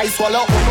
high. Swallow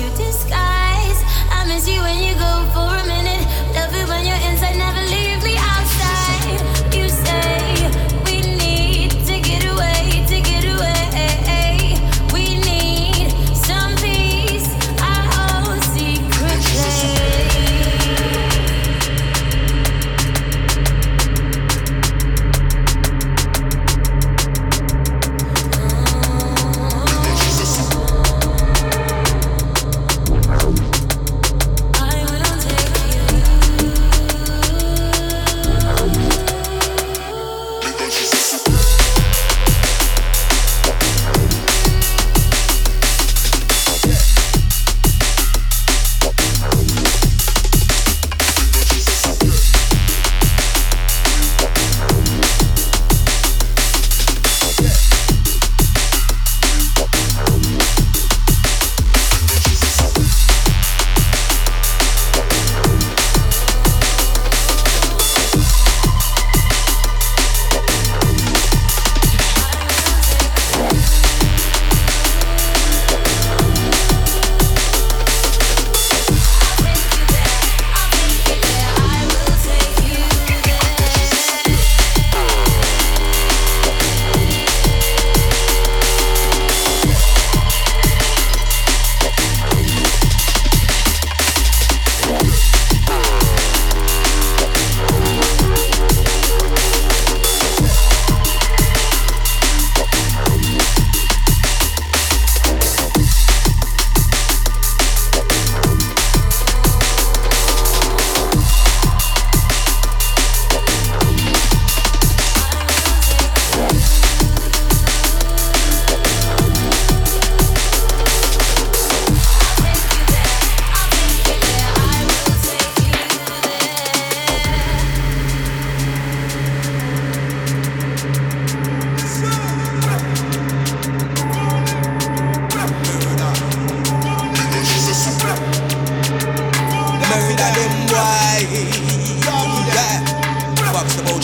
you did.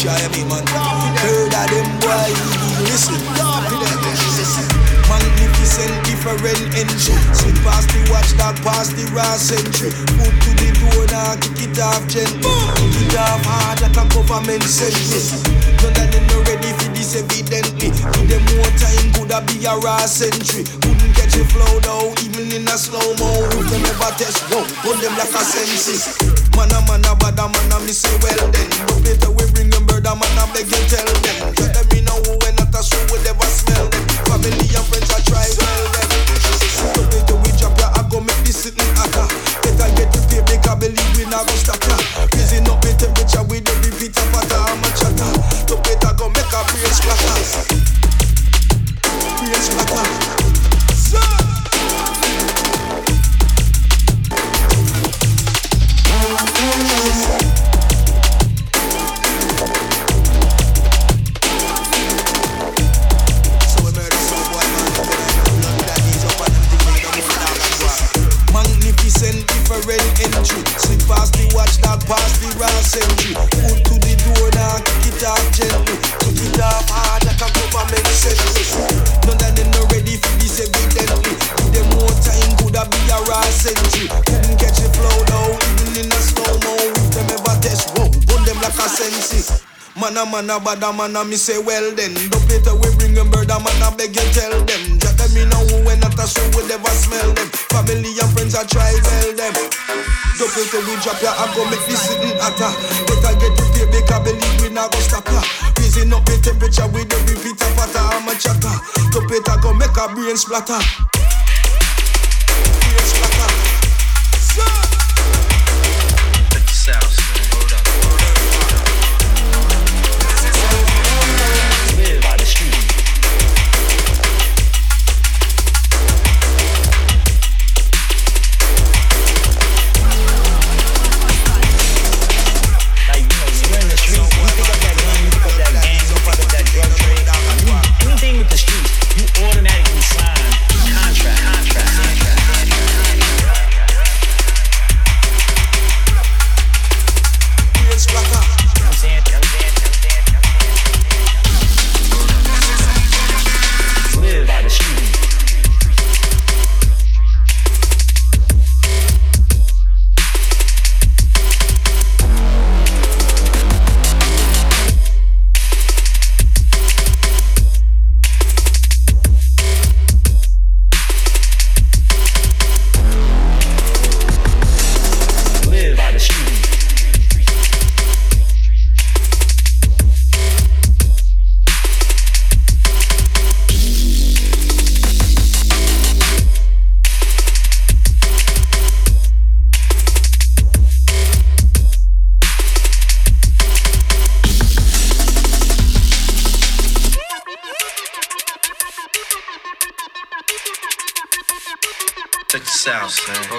try me, man. Heard of them boy, listen. Magnificent, different entry. Slip past the watchdog, past the raw century. Foot to the door, now kick it off gently. Kick it off hard like a government sentence. None of them no ready for this, evidently. Give them more time, could have be a raw century. Couldn't catch a flow though, even in a slow mo. If them ever test, whoa, hold them like a census. Man a man a bad a man a me say well then. Better we bring the man I beg you tell them. Tell them me know who and not a shoe will ever smell them. Family and friends are try well. man a man a bad a man a me say well then. Dub later we bring them bird a man a beg you tell them. Jack me now a who and not a show we never smell them. Family and friends I try tell them. Dub later we drop ya I go make this city hotter. Better get to pay because believe we not go stop ya. Raising up the temperature with every bit of butter. I'm a chatter. Dub later go make a brain splatter. Check this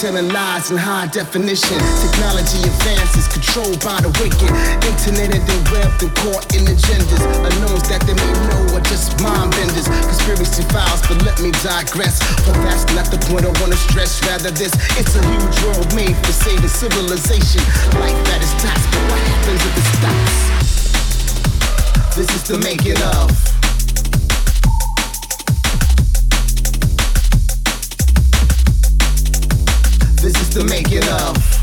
telling lies in high definition. Technology advances, controlled by the wicked. Internet and then web and caught in agendas. Unknowns that they may know are just mind benders. Conspiracy files, but let me digress. For that's not the point I wanna stress. Rather, this it's a huge world made for saving civilization. Life that is taxed, but what happens if it stops? This is the making of. This is the making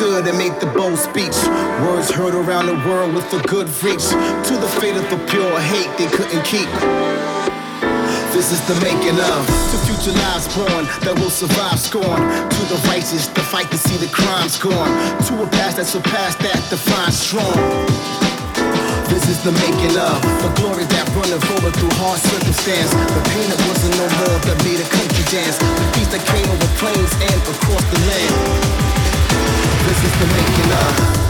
of. stood and made the bold speech. Words heard around the world with a good reach. To the fate of the pure hate they couldn't keep. This is the making of to future lives born that will survive scorn. To the righteous, the fight to see the crimes gone. To a past that surpassed that defines strong. This is the making of the glory that running forward through hard circumstance. The pain that wasn't no more that made a country dance. The peace that came over plains and across the land. This is the making of.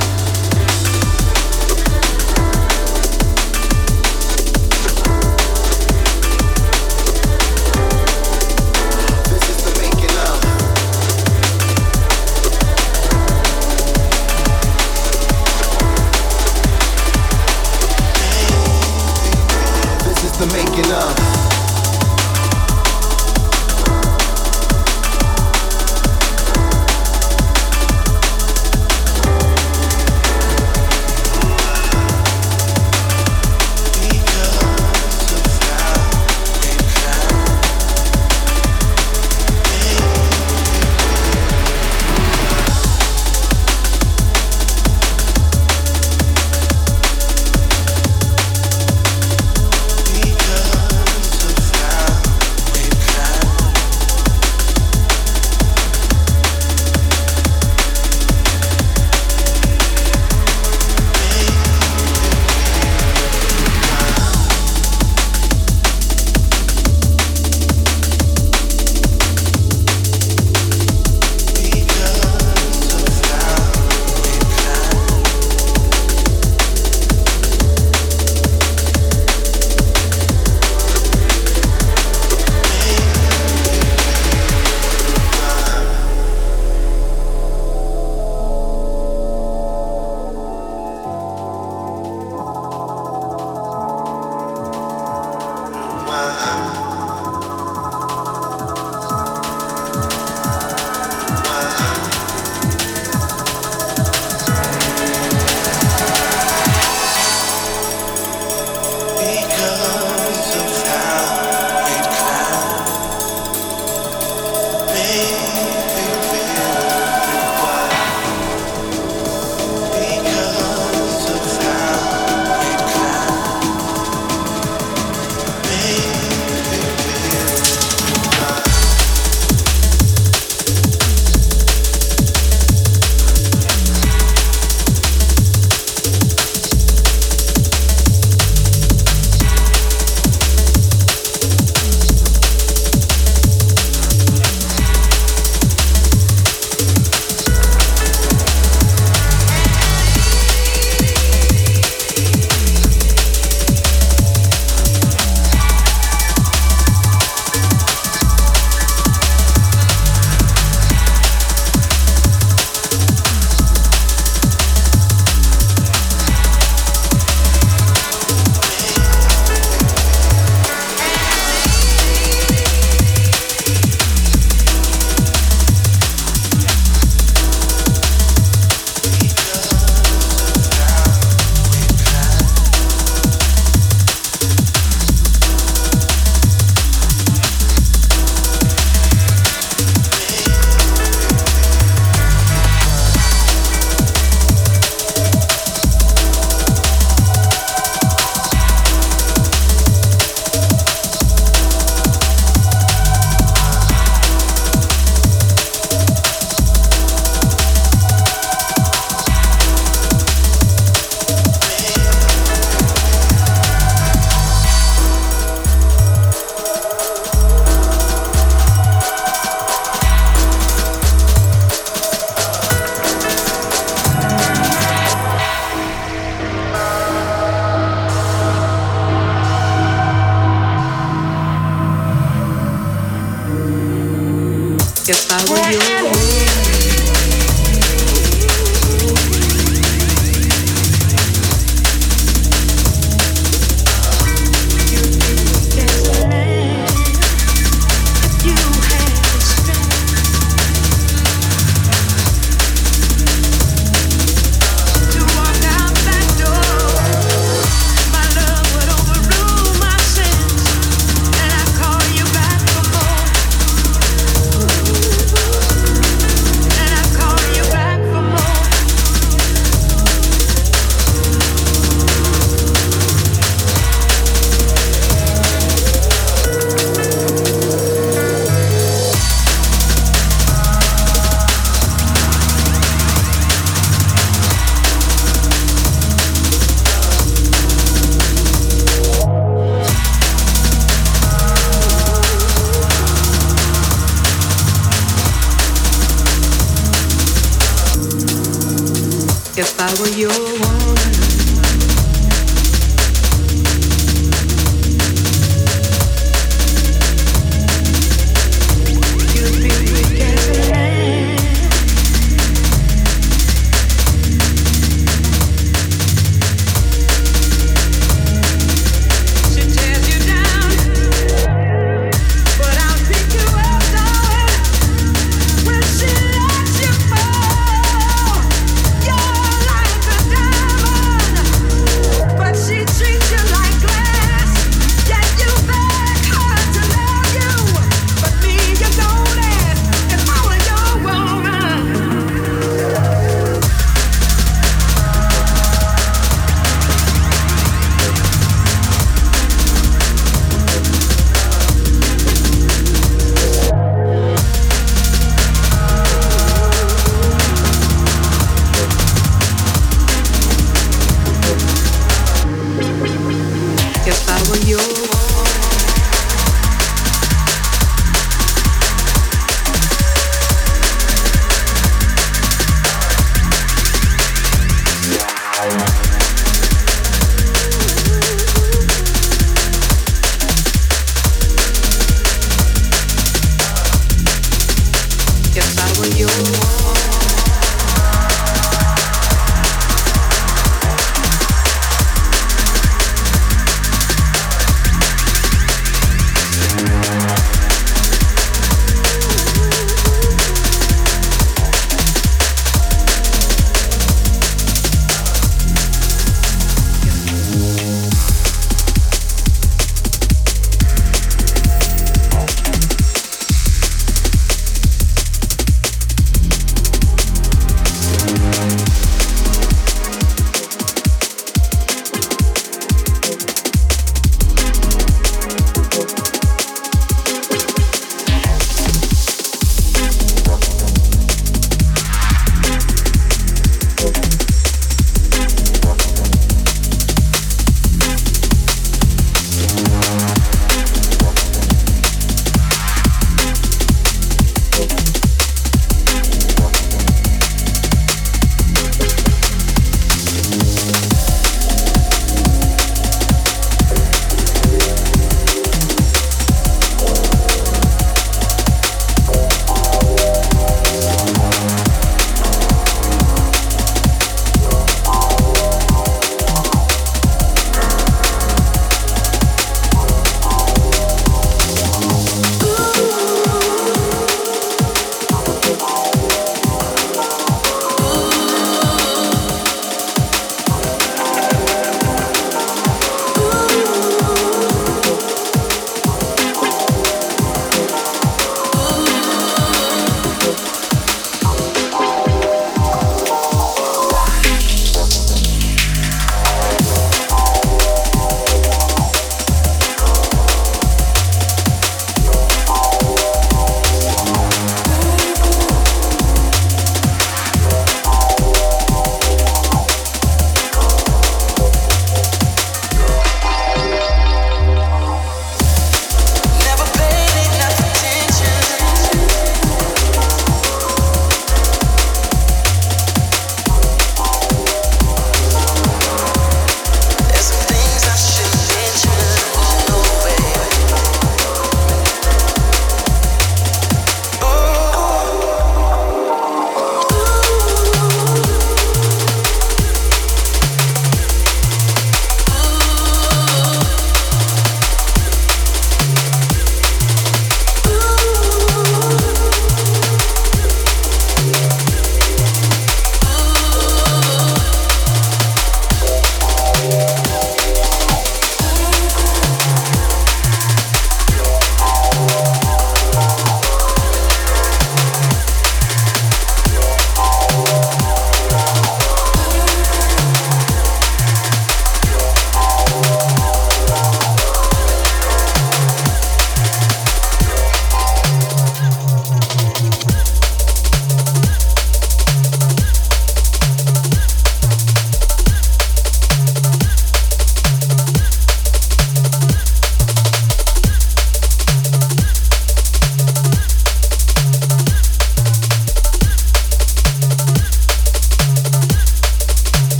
you.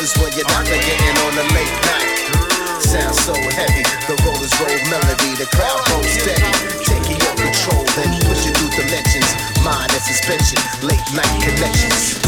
This is where you're not getting on the late night. Sounds so heavy, the rollers roll melody, the crowd goes steady. Taking your control, then push you through dimensions. Mind and suspension, late night connections.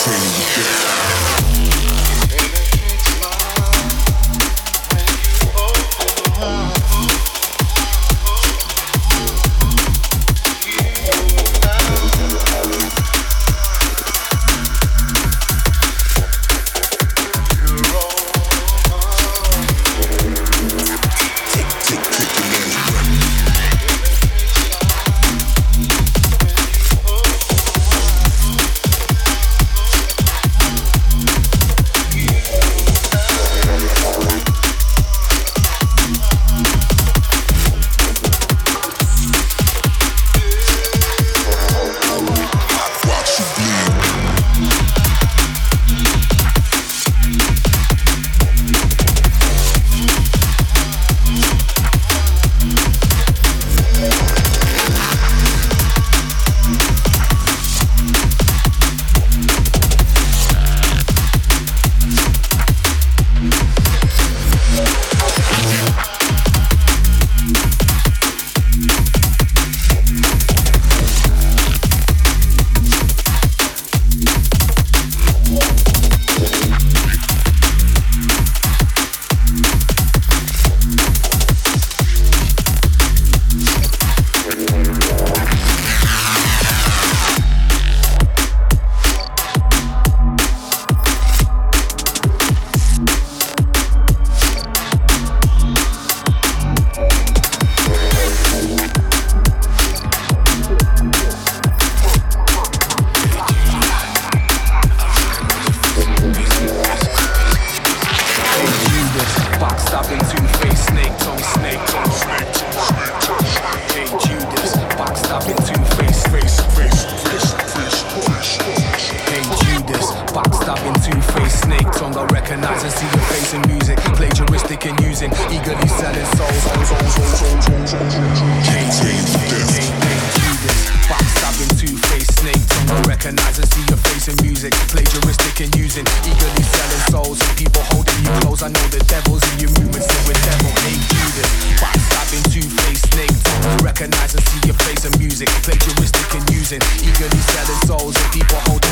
change. Plagiaristic eagerly selling souls. And people holding